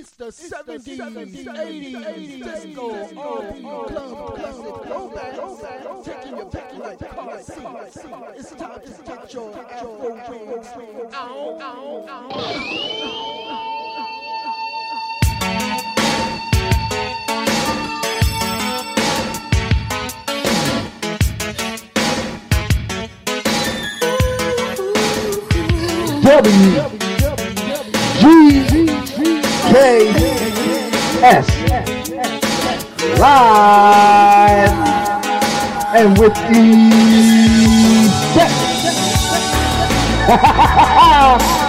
It's the 70s, 80s, 80s, disco, R&B, club, classic, throwback, taking your pick like car seats. It's time to get your afro wings. Ow, ow, S live and with the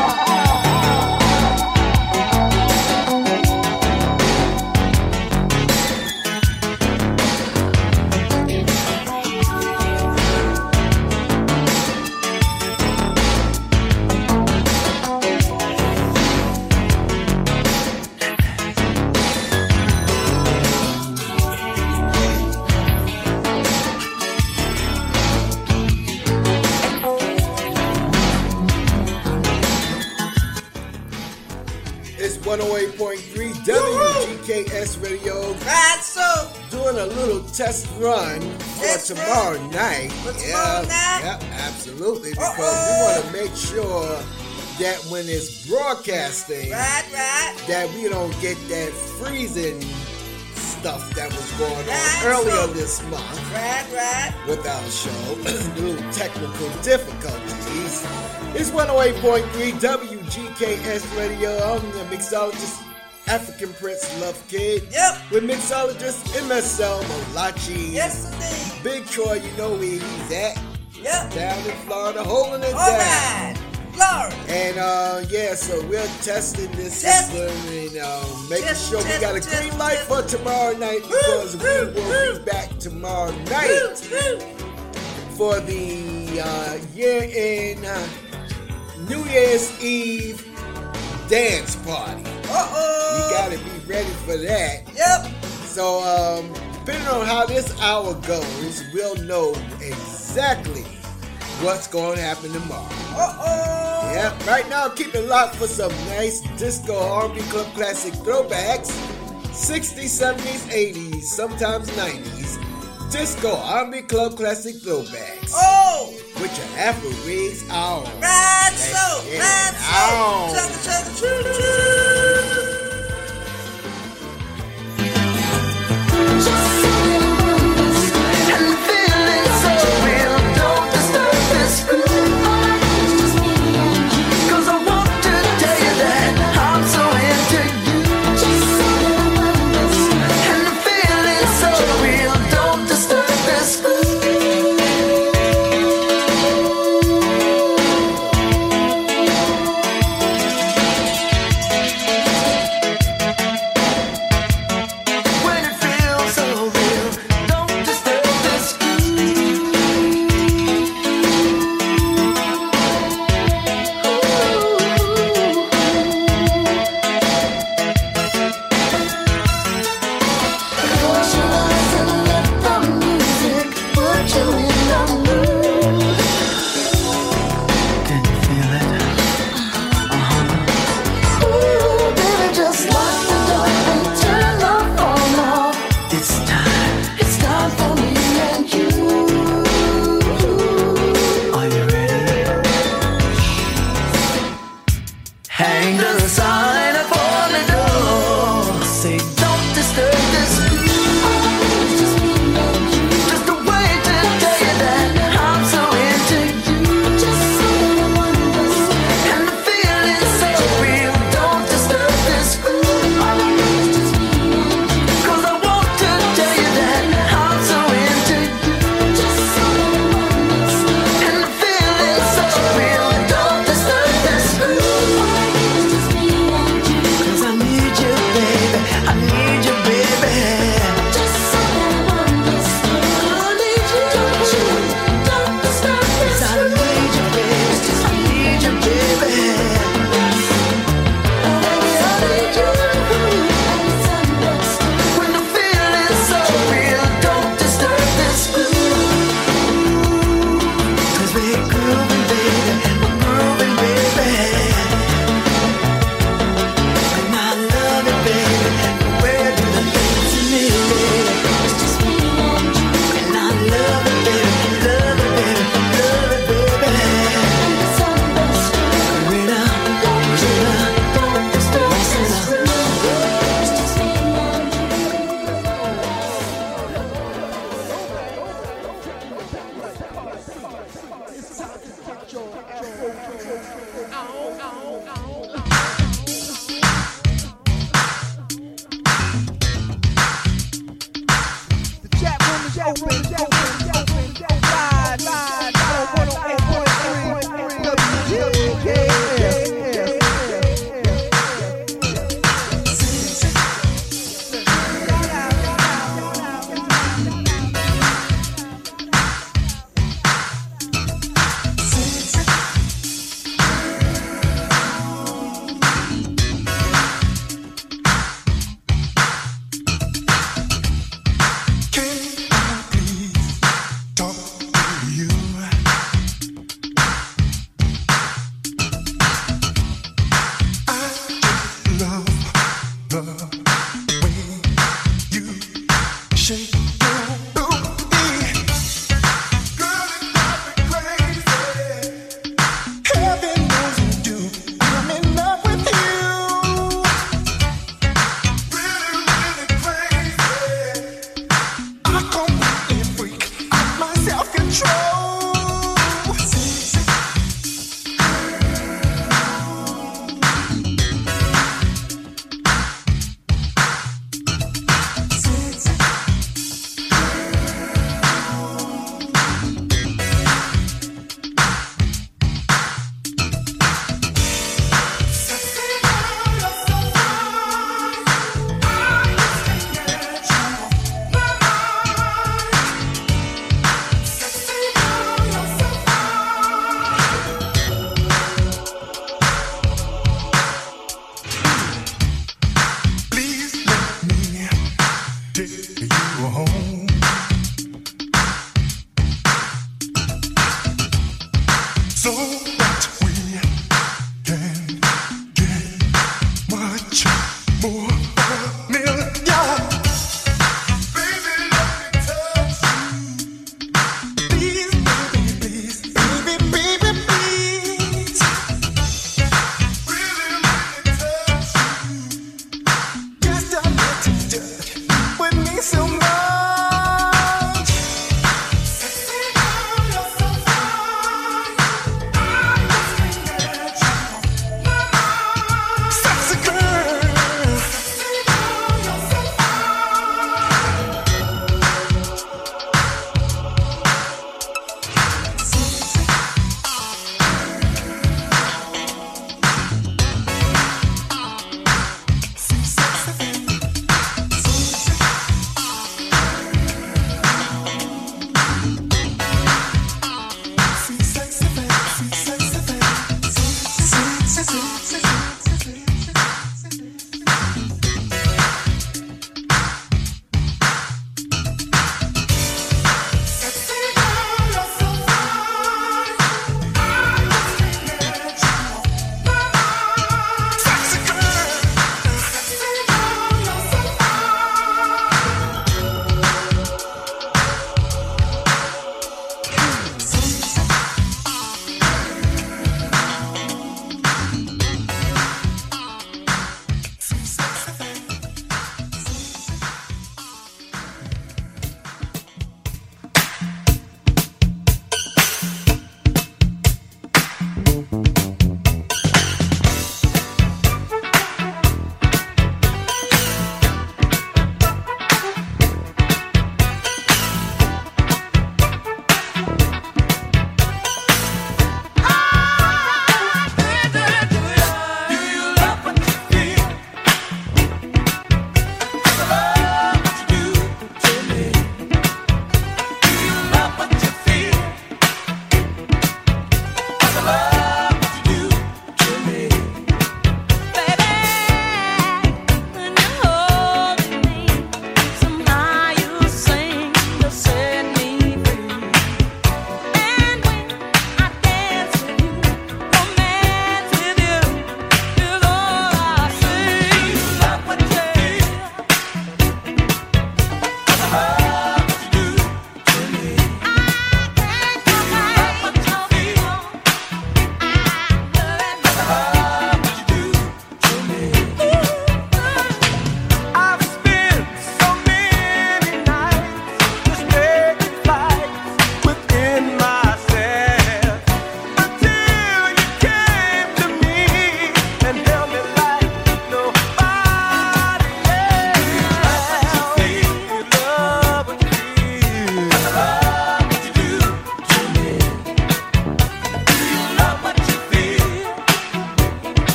run for tomorrow run. night. For yeah, tomorrow night? yeah, absolutely. Because Uh-oh. we want to make sure that when it's broadcasting, right, right. that we don't get that freezing stuff that was going on Right, earlier so- this month. Right, right. with our show. little technical difficulties. It's 108.3 WGKS Radio. I'm the mixologist, African Prince Love Kid. Yep. With mixologist MSL Malachi. Yes, indeed. Big Troy, you know where he's at. Yep. Down in Florida, holding it All down. right. Florida. And uh, yeah, so we're testing this Test. system and uh, making Test, sure we got a test, green light test. for tomorrow night because we will woo. be back tomorrow night woo. for the uh, year in uh, New Year's Eve dance party. Uh-oh. You gotta be ready for that. Yep. So, um, depending on how this hour goes, we'll know exactly what's going to happen tomorrow. Uh-oh. Yeah, right now keep it locked for some nice disco R&B club classic throwbacks, 60s, 70s, 80s, sometimes 90s. Disco R&B club classic throwbacks Oh. with your Afro wigs on. Right, so. on. so. Chugga, chugga, choo, choo. Thank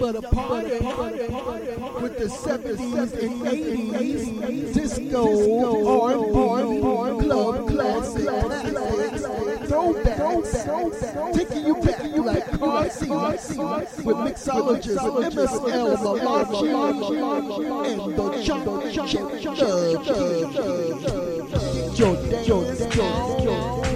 but a party, with the 70s and 80s disco, R&B, club classics, throwbacks, taking you back like car scenes with mixologists MSL Malachi and the Chop Chop Chop Chop Chop. Chop Chop Chop Chop Chop Chop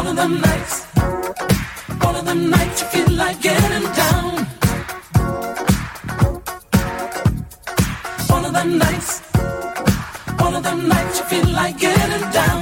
One of them nights, one of them nights you feel like getting down. One of them nights, one of them nights you feel like getting down.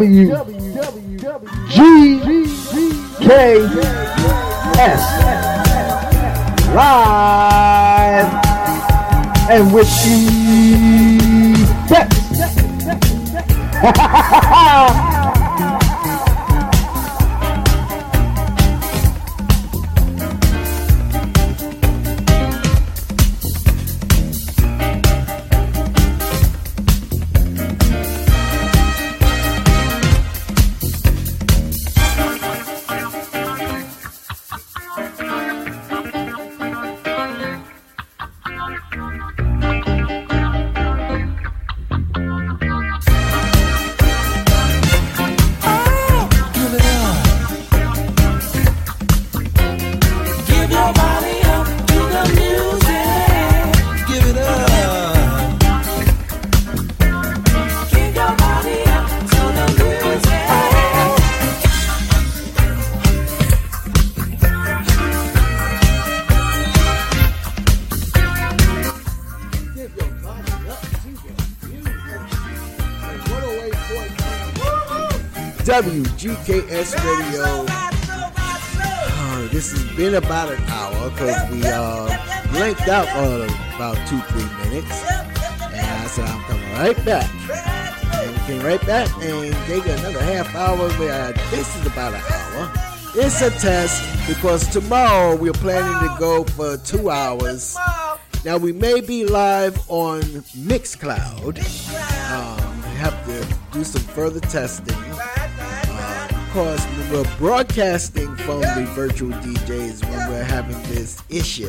W W G K S live and with the best. this has been about an hour because we uh, blanked out for about two, three minutes. And I said, I'm coming right back. And we came right back and gave you another half hour. Where this is about an hour. It's a test because tomorrow we're planning to go for two hours. Now we may be live on Mixcloud. Um, we have to do some further testing. Course, when we're broadcasting from the virtual DJs when we're having this issue.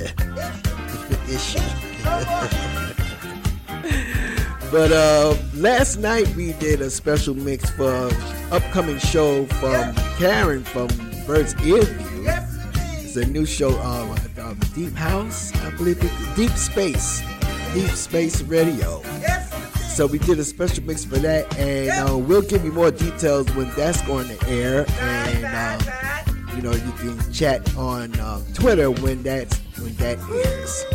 issue. but uh, last night we did a special mix for upcoming show from Karen from Bird's Ear View. It's a new show, um, um, Deep House, I believe, it, Deep Space, Deep Space Radio. So we did a special mix for that, and uh, we'll give you more details when that's going to air. And um, you know, you can chat on um, Twitter when that's when that airs.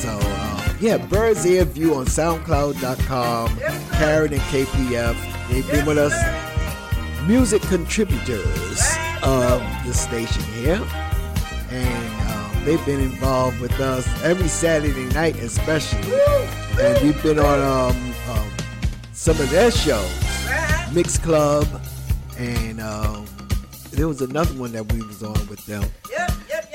So um, yeah, Bird's Ear View on SoundCloud.com. Karen and KPF, they've been with us, music contributors of the station here, and they've been involved with us every Saturday night, especially. And we've been on um, um, some of their shows, Mixcloud, and um, there was another one that we was on with them.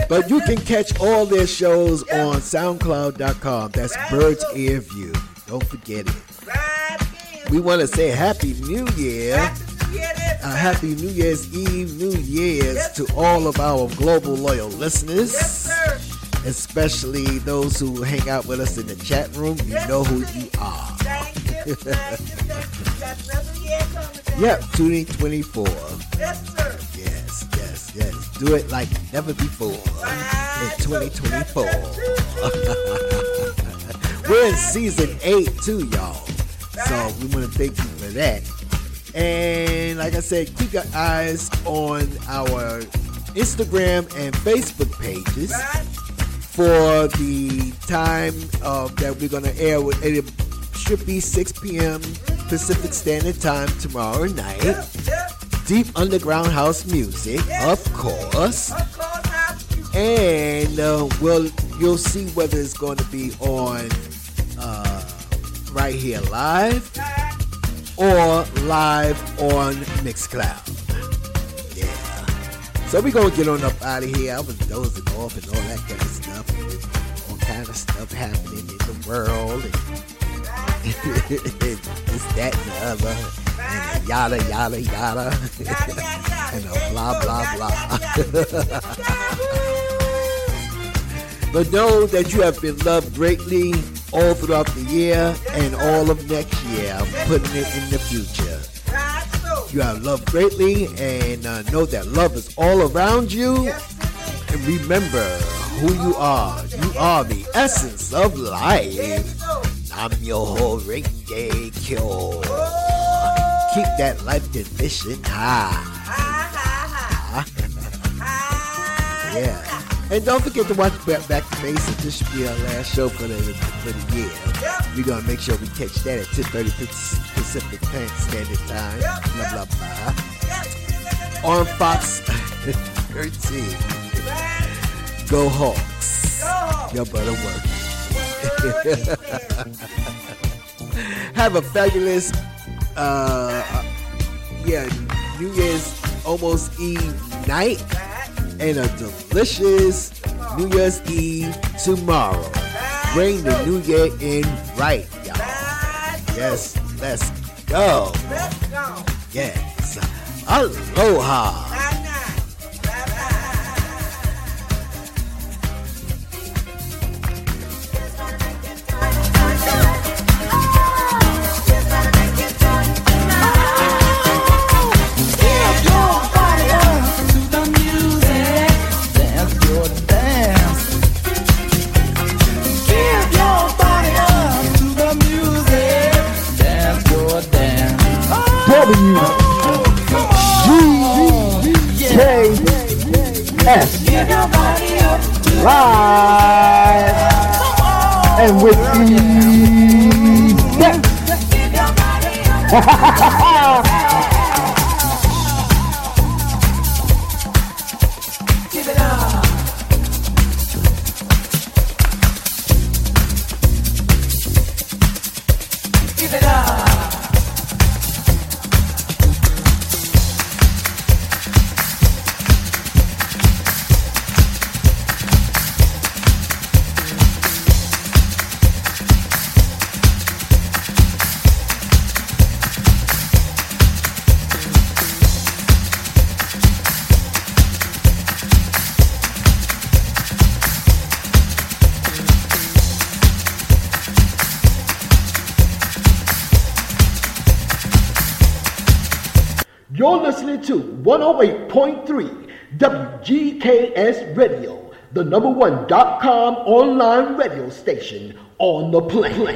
But you can catch all their shows on SoundCloud.com. That's Bird's Ear View. Don't forget it. We want to say Happy New Year. Uh, happy New Year's Eve, New Year's to all of our global loyal listeners, especially those who hang out with us in the chat room. You know who you are. Yep, tuning 24. Yes, yes, yes. Do it like never before in 2024. We're in season eight too, y'all. So we want to thank you for that. And like I said, keep your eyes on our Instagram and Facebook pages for the time uh, that we're going to air. With, it should be 6 p.m. Pacific Standard Time tomorrow night. Deep underground house music, of course. And uh, well, you'll see whether it's going to be on uh, right here live or live on Mixcloud. Yeah. So we gonna get on up out of here. I was dozing off and all that kind of stuff. All kind of stuff happening in the world. And this, that, and the other. And yada, yada, yada. and a blah, blah, blah. but know that you have been loved greatly all throughout the year and all of next year. I'm putting it in the future. You are loved greatly and uh, know that love is all around you. And remember who you are. You are the essence of life. I'm your Renge Kyo. Keep that life condition high. yeah. And don't forget to watch Back, to Basics. This should be our last show for the, for the year. We're going to make sure we catch that at 10.30 Pacific Standard Time. Blah, blah, blah. On Fox 13. Go Hawks. Your better work. Have a fabulous, uh, yeah, New Year's almost Eve night and a delicious New Year's Eve tomorrow. Bring the New Year in right, y'all. Yes, let's go. Let's go. Yes. Aloha. Live. And with the 108.3 WGKS Radio, the number one dot com online radio station on the planet.